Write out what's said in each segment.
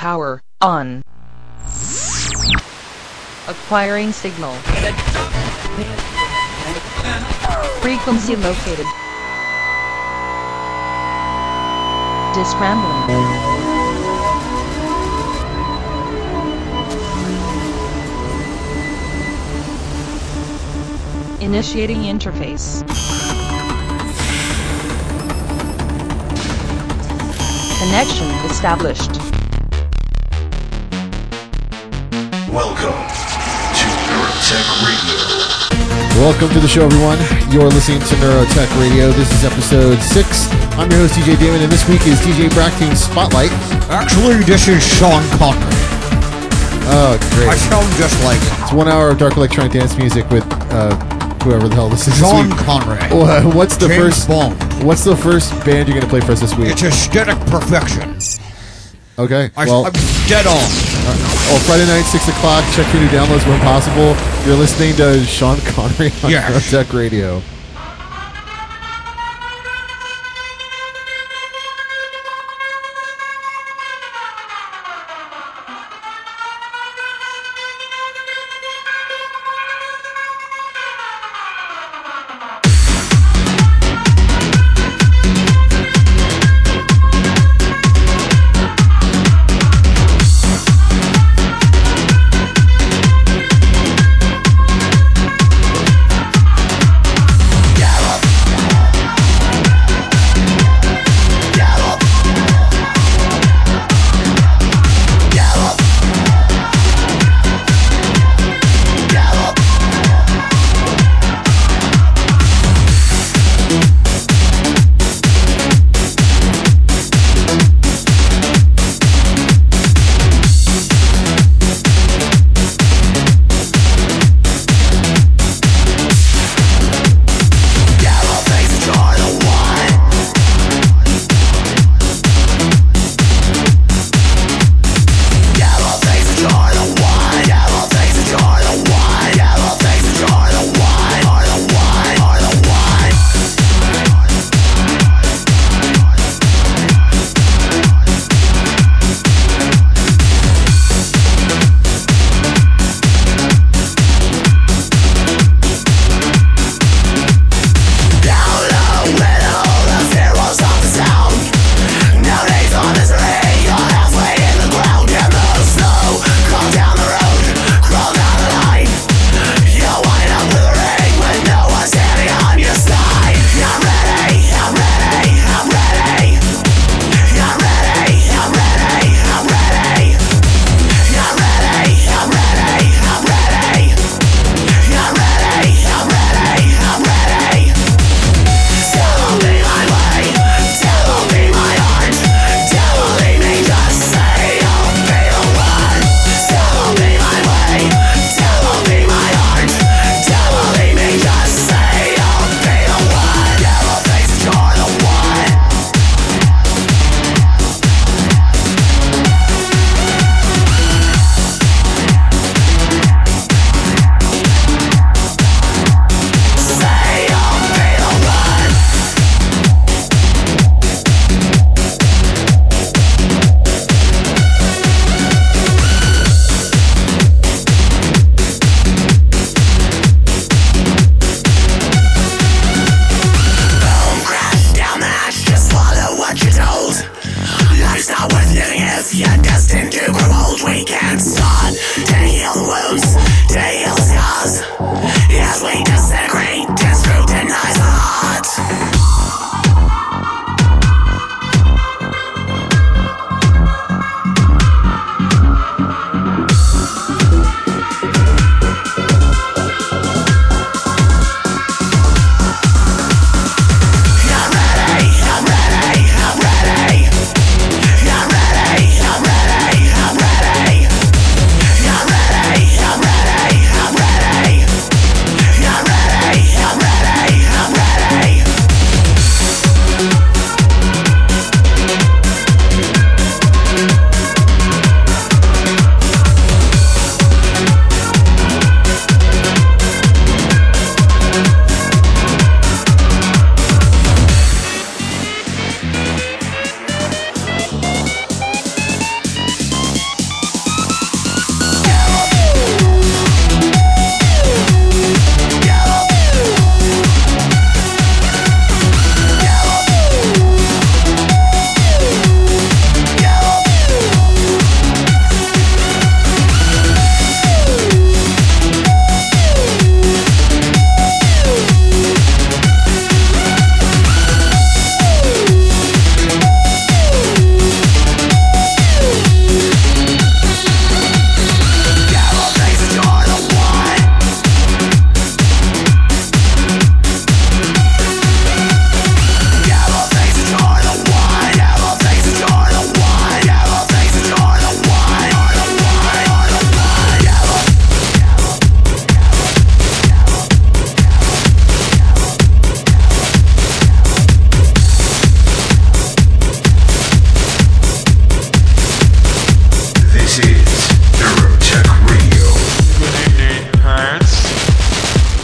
Power on. Acquiring signal. Frequency located. Disrambling. Initiating interface. Connection established. Welcome to Neurotech Radio. Welcome to the show, everyone. You're listening to Neurotech Radio. This is episode six. I'm your host, DJ Damon, and this week is DJ Bracking Spotlight. Actually, this is Sean Connery. Oh, great. I sound just like him. It's one hour of dark electronic dance music with uh, whoever the hell this is. Sean week. Connery. Wha- What's the James first? Bond. What's the first band you're going to play for us this week? It's aesthetic perfection. Okay. I, Well, I'm dead on. Oh, Friday night, six o'clock. Check your new downloads when possible. You're listening to Sean Connery on Yes. Neurotech Radio. I'm ready.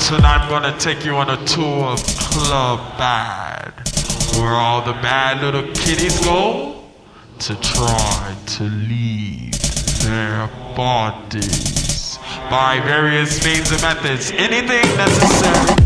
Tonight I'm gonna take you on a tour of Club Bad, where all the bad little kitties go to try to leave their bodies by various means and methods, anything necessary.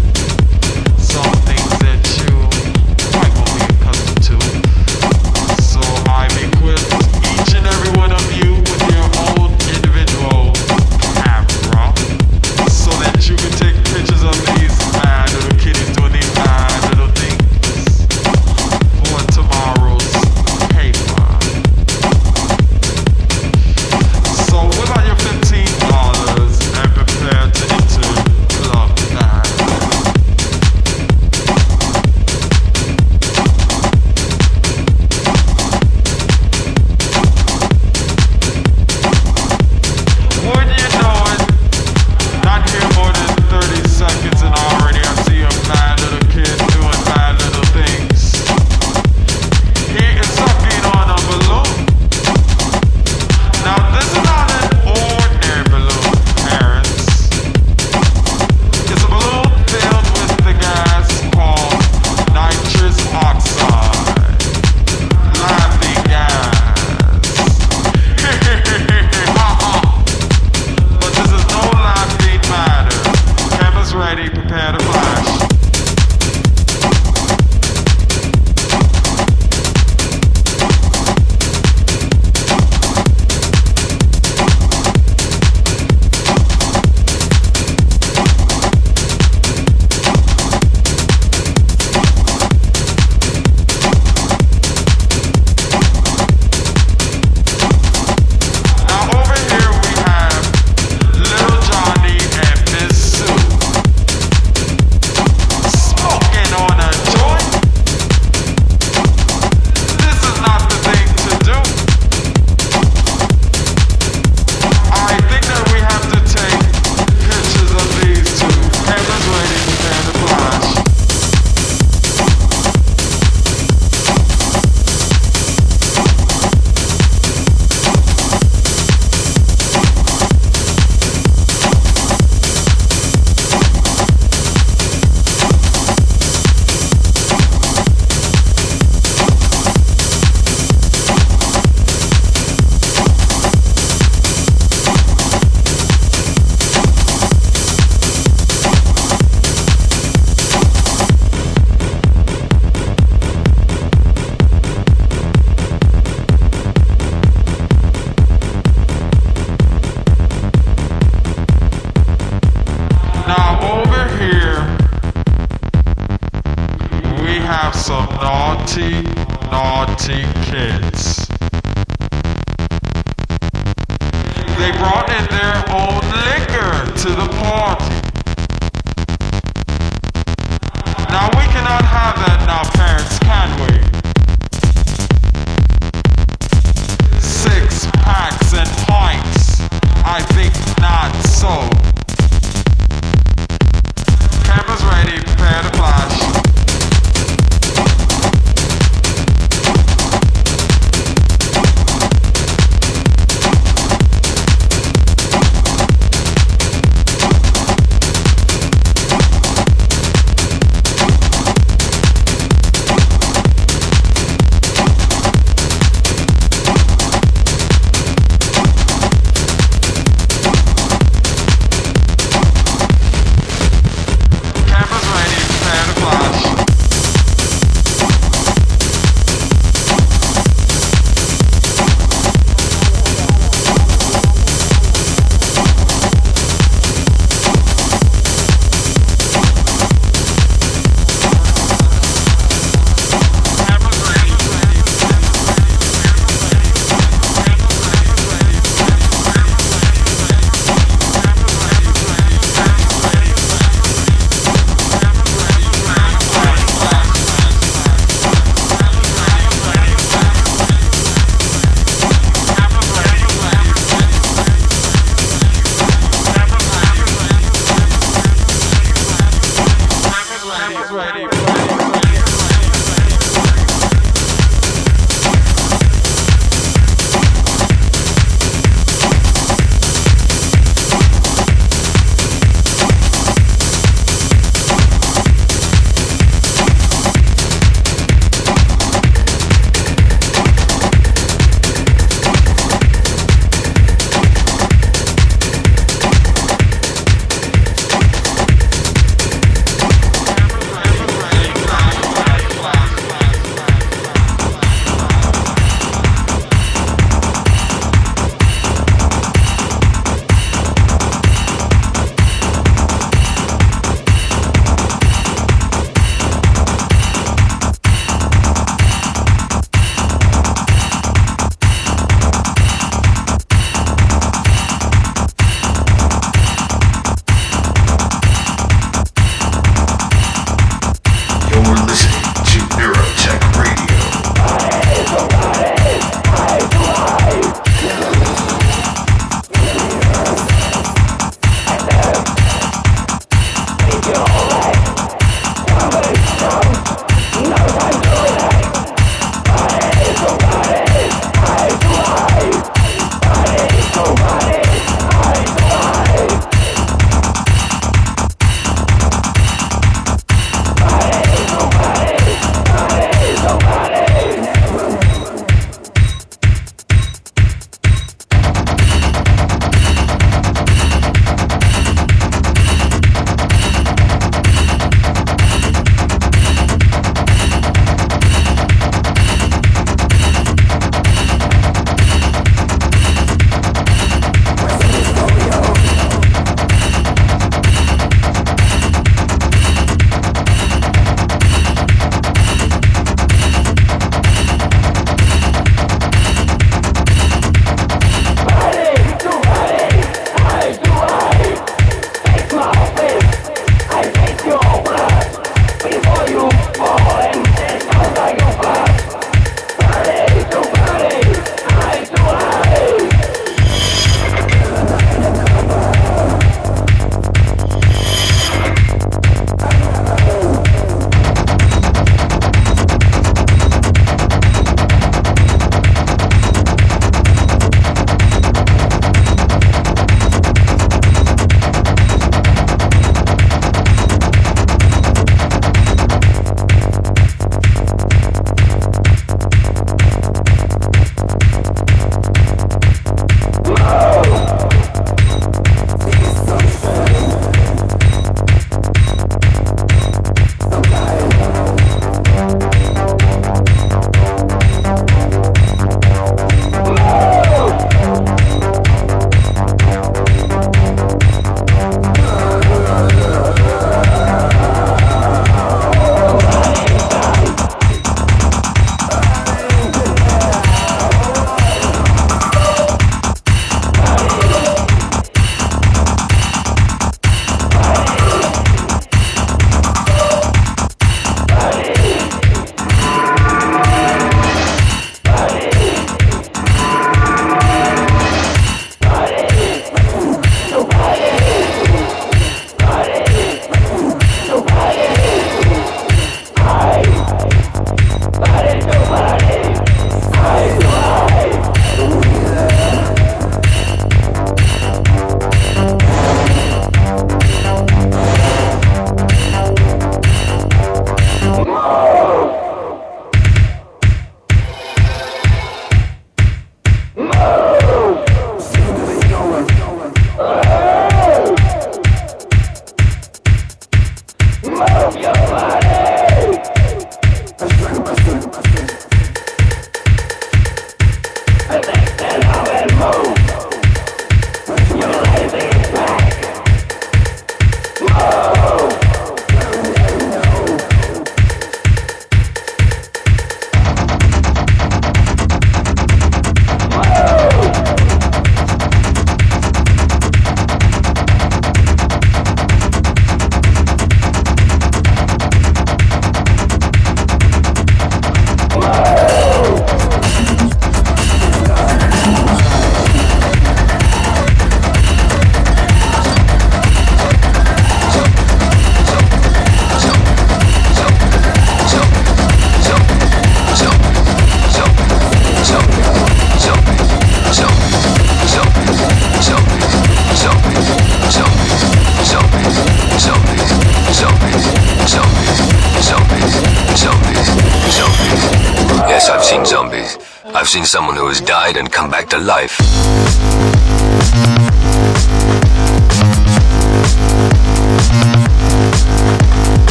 I've seen someone who has died and come back to life.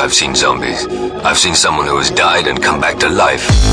I've seen zombies. I've seen someone who has died and come back to life.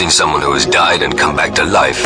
Seen someone who has died and come back to life.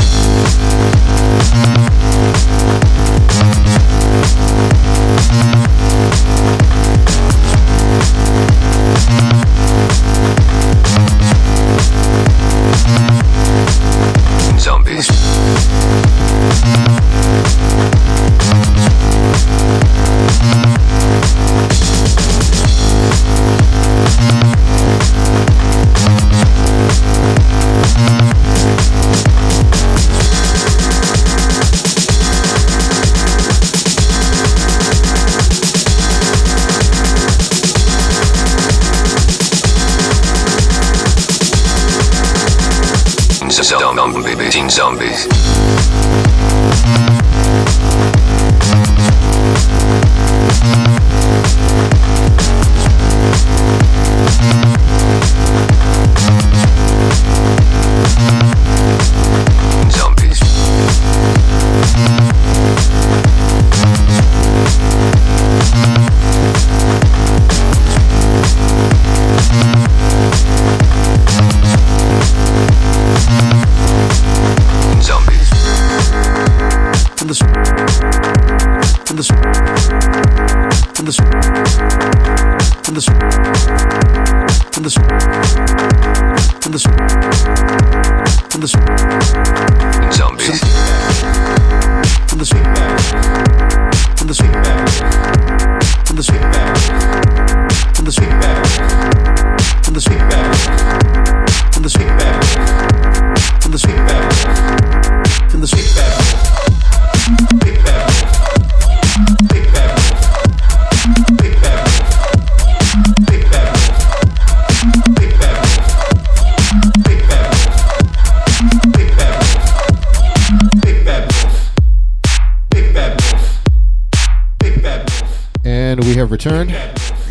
We have returned.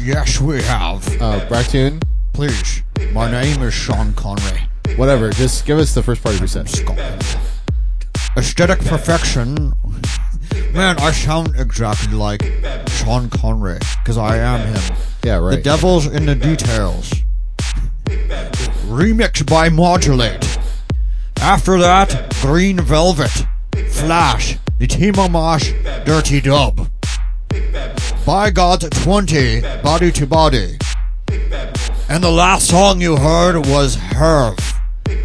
Yes, we have. Uh, Bractoon, Please. My name is Sean Connery. whatever. Just give us the first part of your. Scotland. Aesthetic perfection. Man, I sound exactly like Sean Connery because I am him. Yeah, right. The devil's in the details. Remixed by Modulate. After that, Green Velvet, Flash, the Mosh, Dirty Dub. Bigod 20, Body to Body. And the last song you heard was Herv,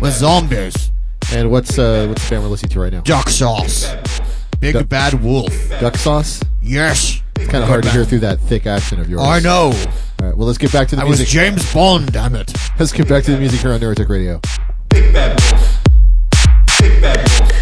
with Zombies, And what's uh, what's the band we're listening to right now? Duck Sauce, Big Duck- Bad Wolf. Duck Sauce. Yes, It's kind of hard to hear through that thick accent of yours. I know. All right, well, let's get back to the music. I was. James Bond, damn it. let's get back to the music here on Neurotech Radio. Big bad wolf. Big bad wolf.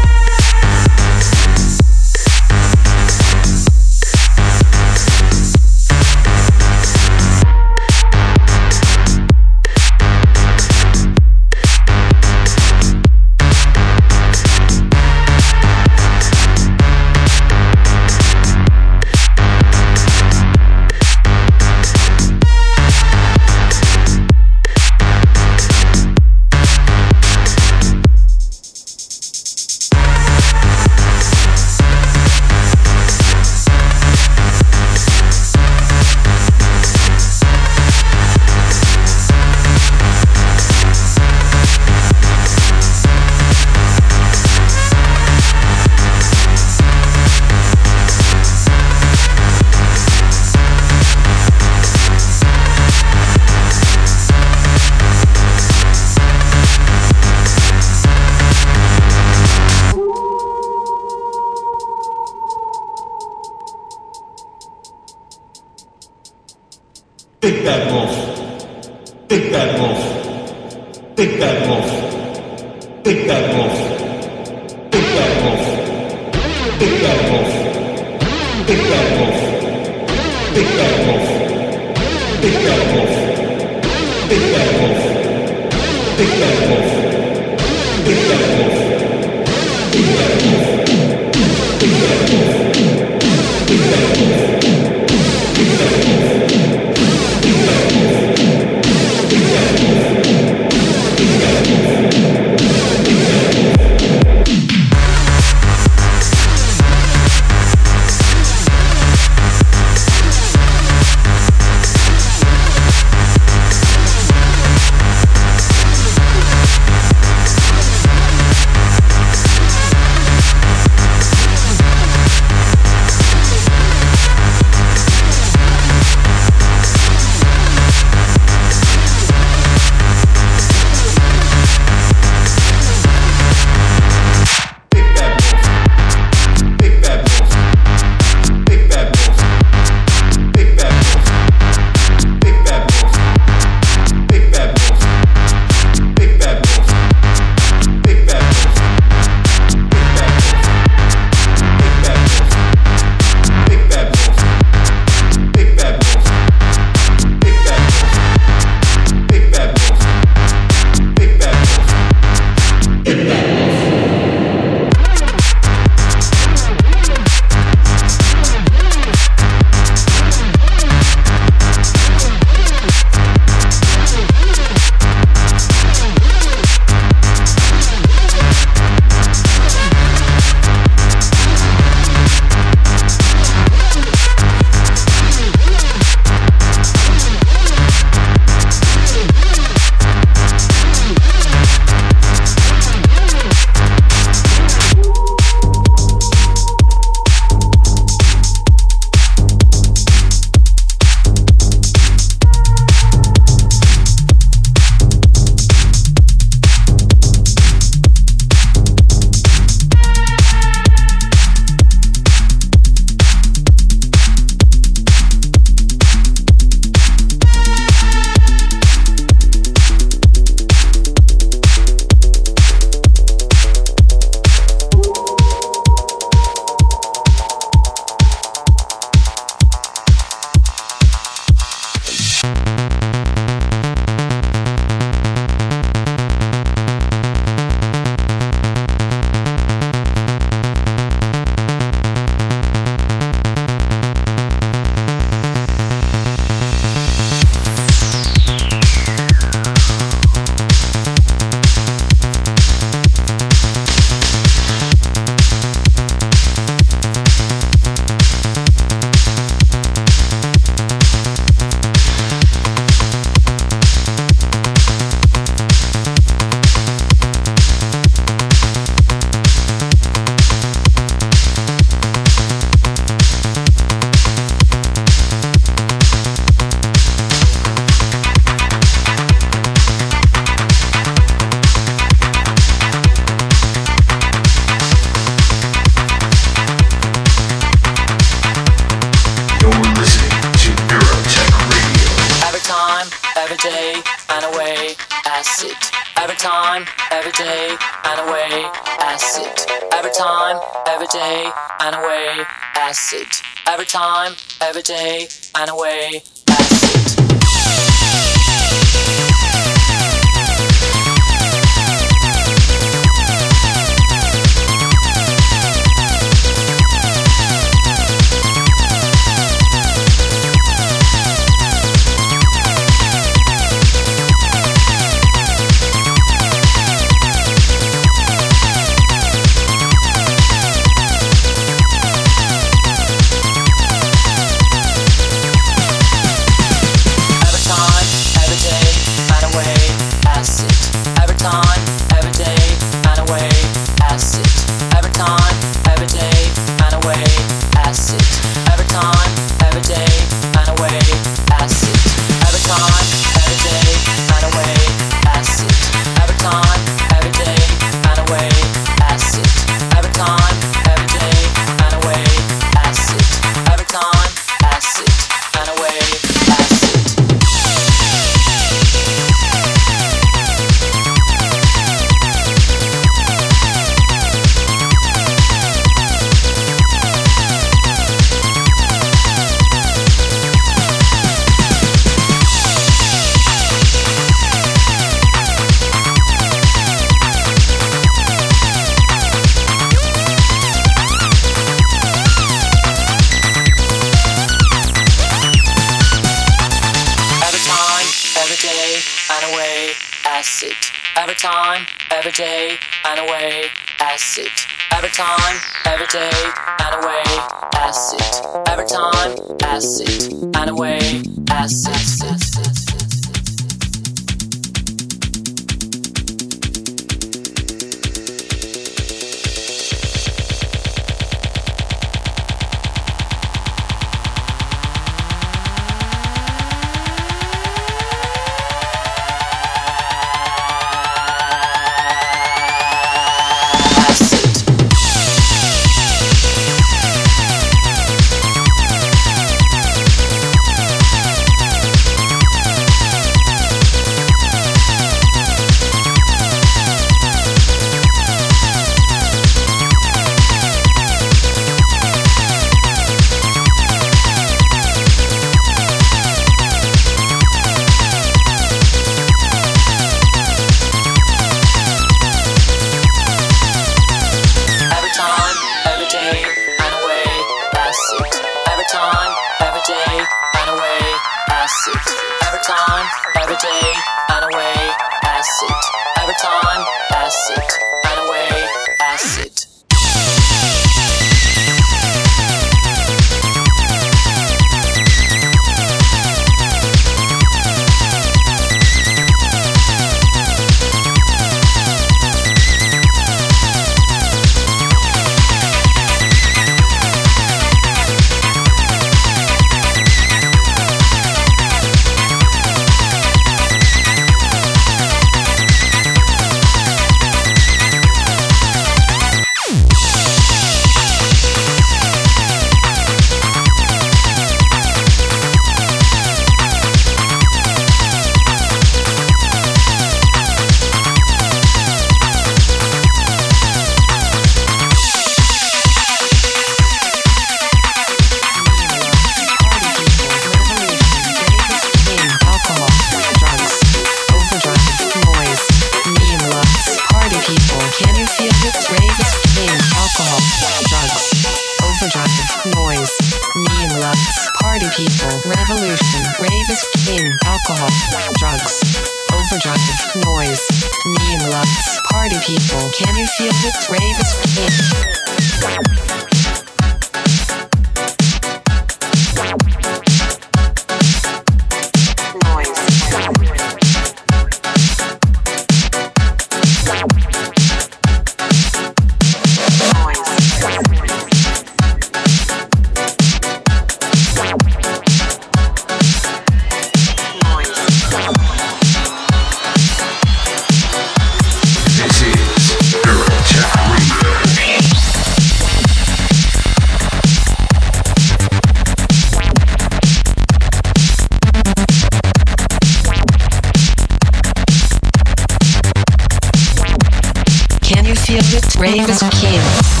Rave is king.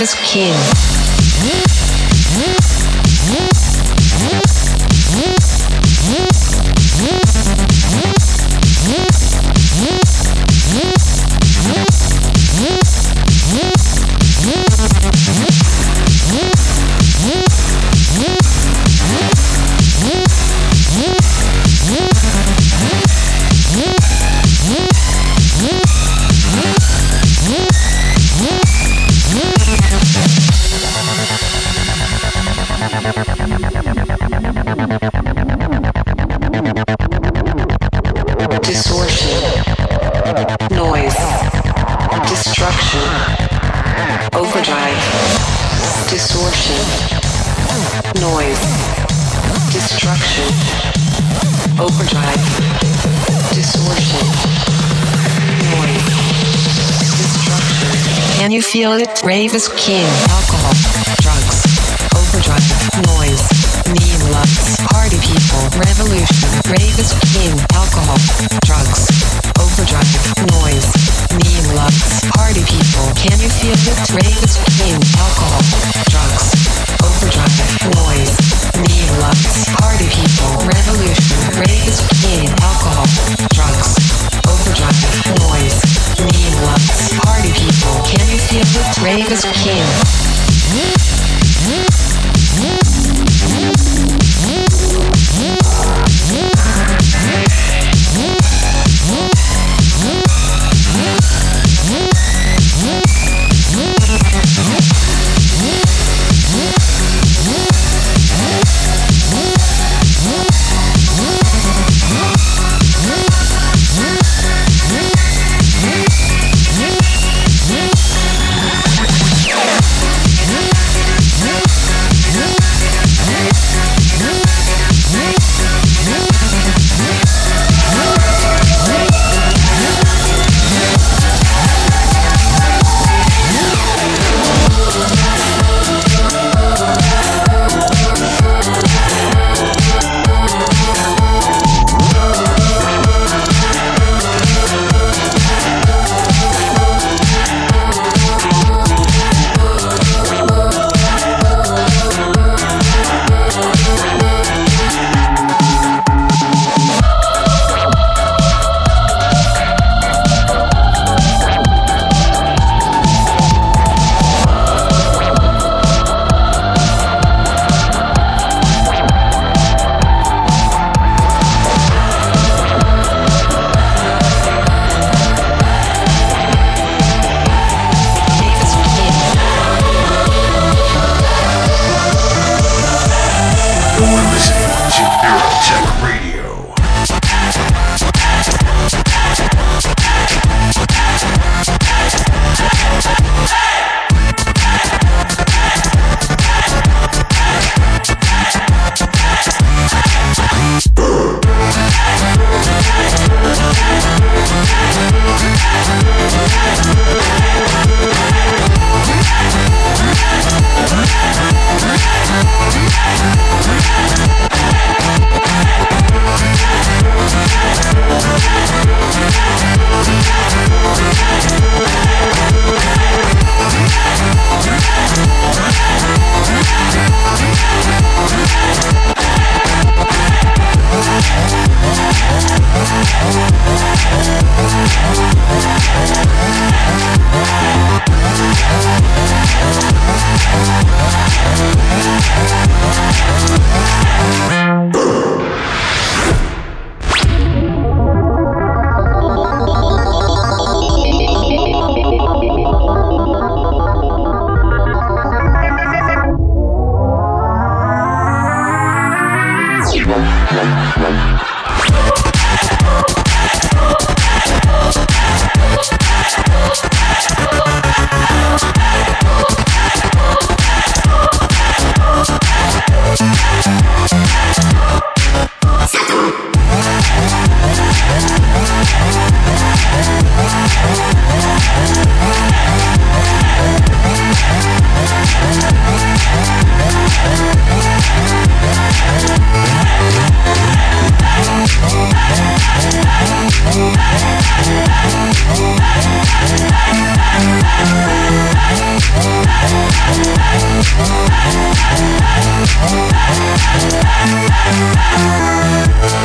Rave king. Can you feel it? Rave is king. Alcohol, drugs, overdrive, noise, mean lux, party people, revolution. Rave is king. Alcohol, drugs, overdrive, noise, mean lux, party people. Can you feel it? Rave is king. Alcohol, drugs, overdrive, noise, mean lux, party people, revolution. Rave is king. Alcohol, drugs, noise, lights, party people. Can you feel the train is king.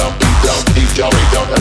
don't, we don't, he don't, don't.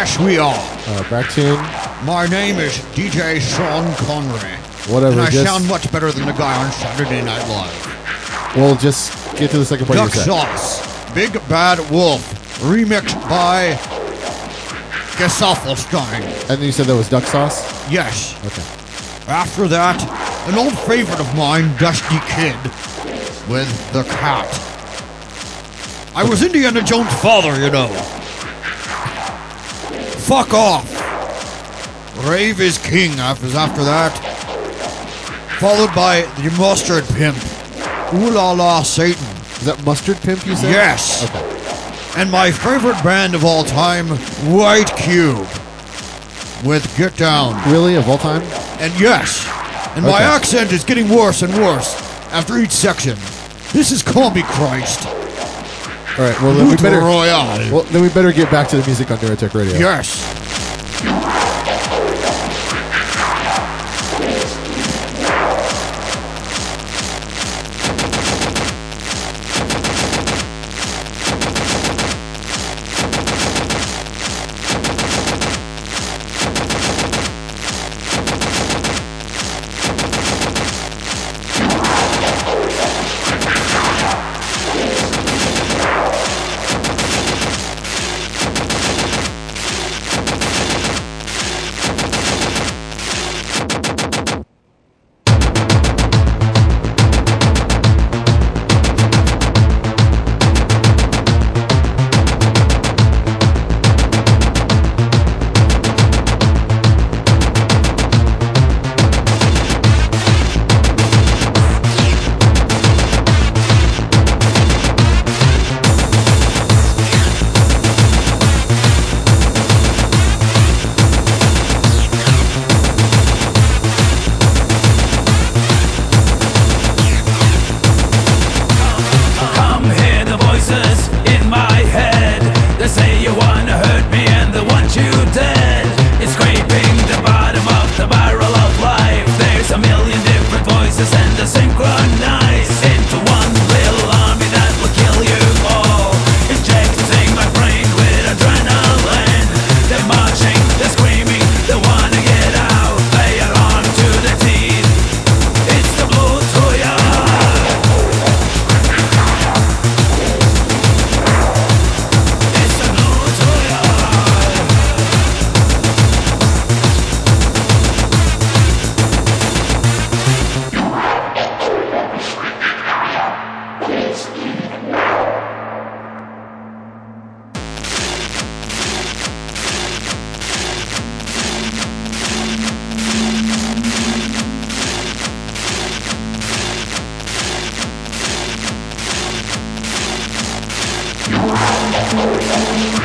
Yes, we are. Uh, back tune. My name is DJ Sean Connery. Whatever. And I just, sound much better than the guy on Saturday Night Live. we'll just get to the second part Duck of your set. Sauce, Big Bad Wolf, remixed by Gesaffelstein. And then you said that was duck sauce? Yes. Okay. After that, an old favorite of mine, Dusty Kid, with The Cat. I was Indiana Jones' father, you know. Fuck off. Rave is King after, after that. Followed by The Mustard Pimp. Ooh la la Satan. Is that mustard pimp you said? Yes. Okay. And my favorite band of all time, White Cube. With Get Down. Really, of all time? And yes, and my accent is getting worse and worse after each section. This is Call Me Christ. All right. Well, then we better. Royale. Well, then we better get back to the music on Neurotech Radio. Yes.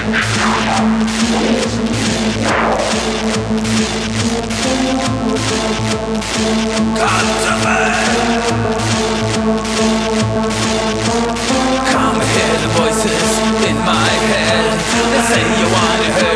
Come hear the voices in my head. They say you wanna hurt.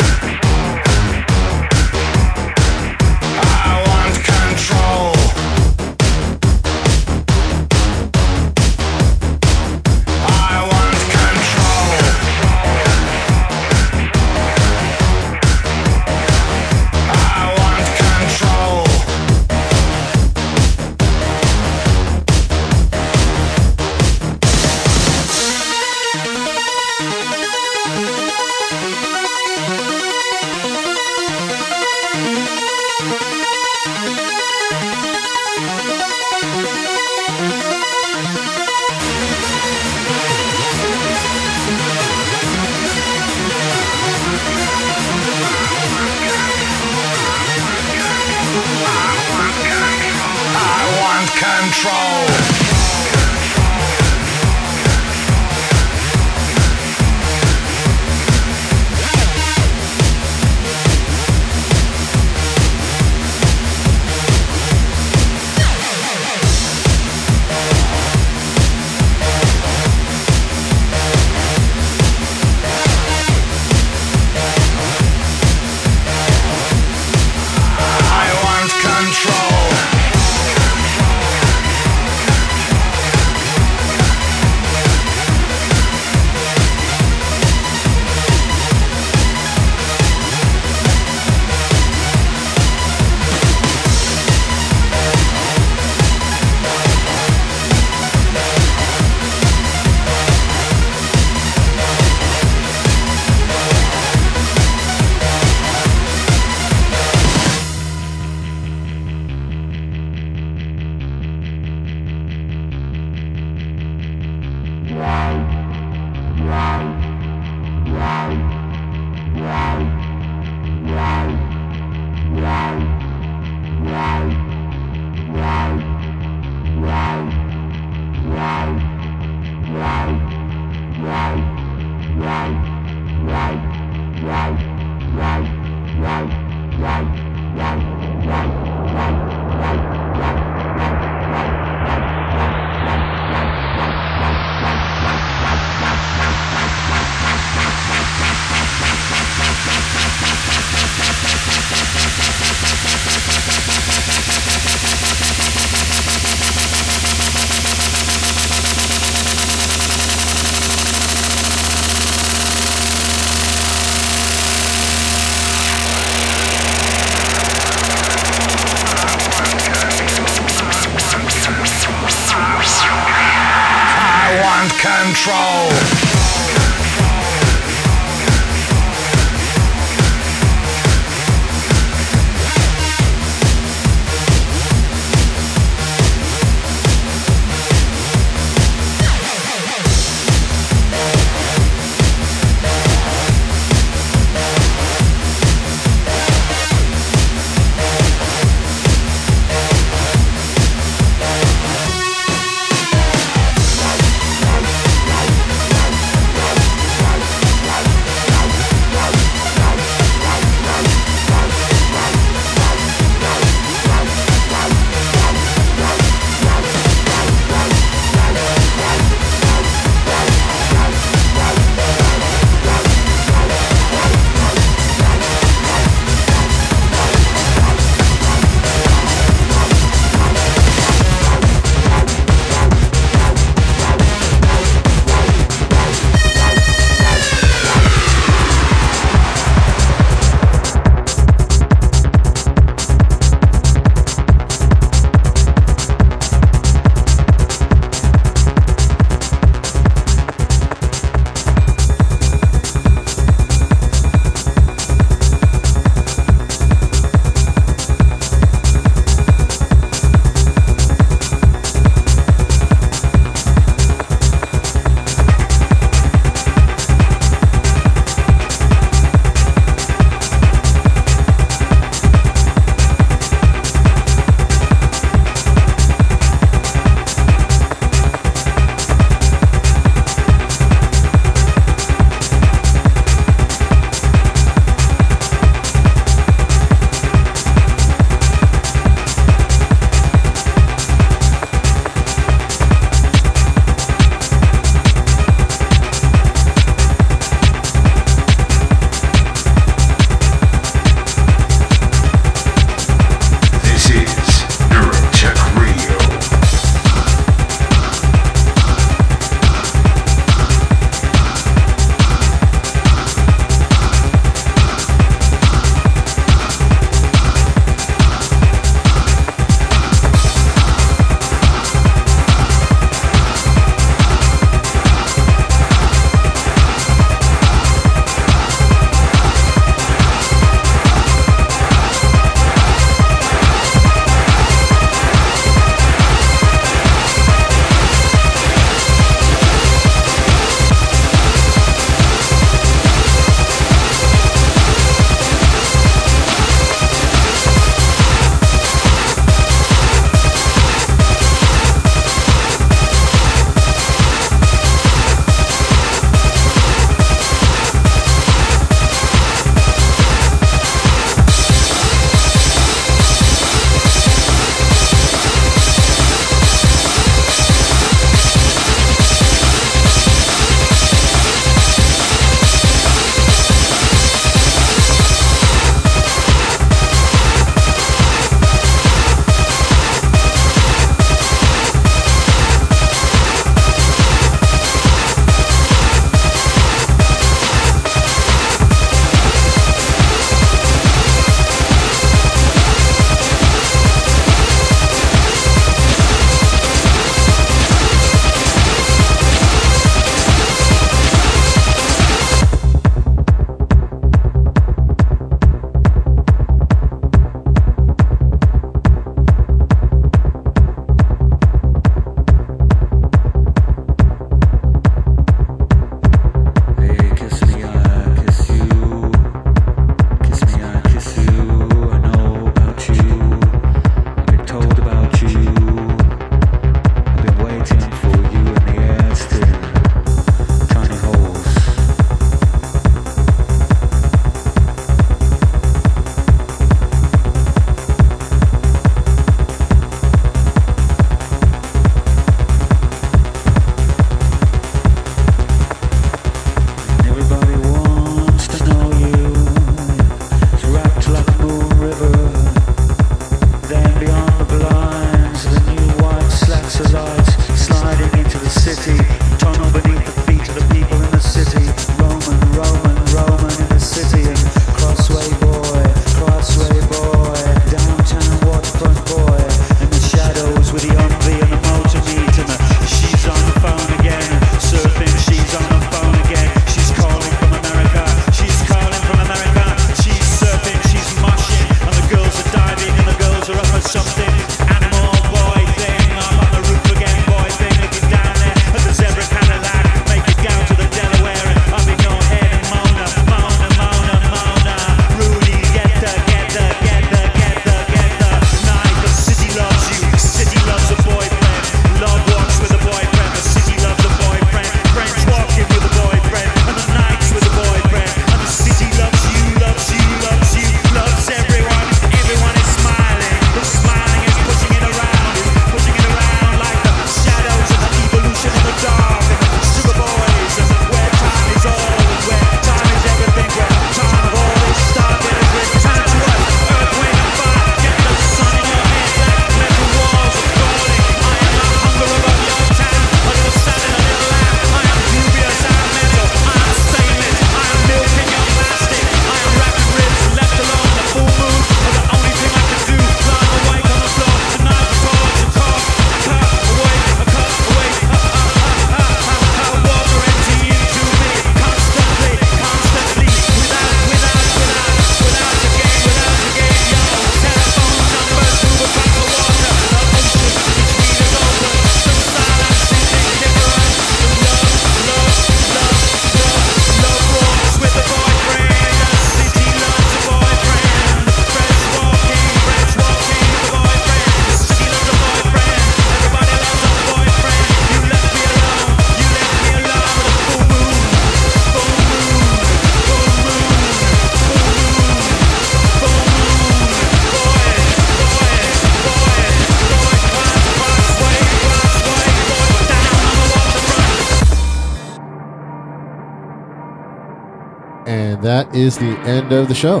Is the end of the show.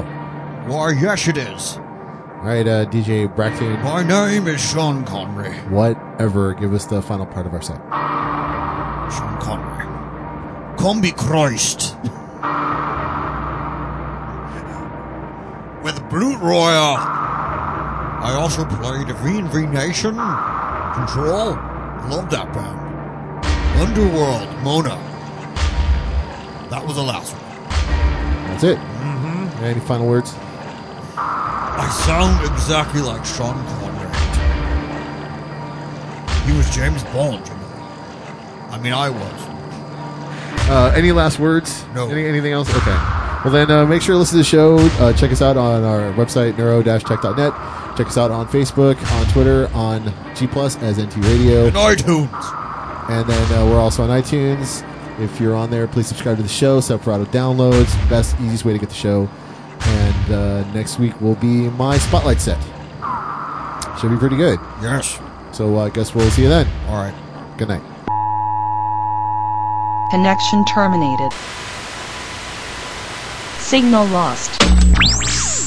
Why, yes, it is. All right, uh, DJ Brackton, My name is Sean Connery. whatever, give us the final part of our set. Sean Connery. Combichrist. With Brute Royale. I also played VNV Nation, Control. Love that band. Underworld, Mona. That was the last one. That's it. Mm-hmm. Any final words? I sound exactly like Sean Connery. He was James Bond, you know. I mean, I was. Uh, any last words? No. Any, anything else? Okay. Well, then uh, make sure to listen to the show. Uh, check us out on our website, neuro-tech.net. Check us out on Facebook, on Twitter, on G Plus as NT Radio. And iTunes. And then uh, we're also on iTunes. If you're on there, please subscribe to the show. Set up for auto downloads. Best, easiest way to get the show. And uh, next week will be my spotlight set. Should be pretty good. Yes. So uh, I guess we'll see you then. All right. Good night. Connection terminated. Signal lost.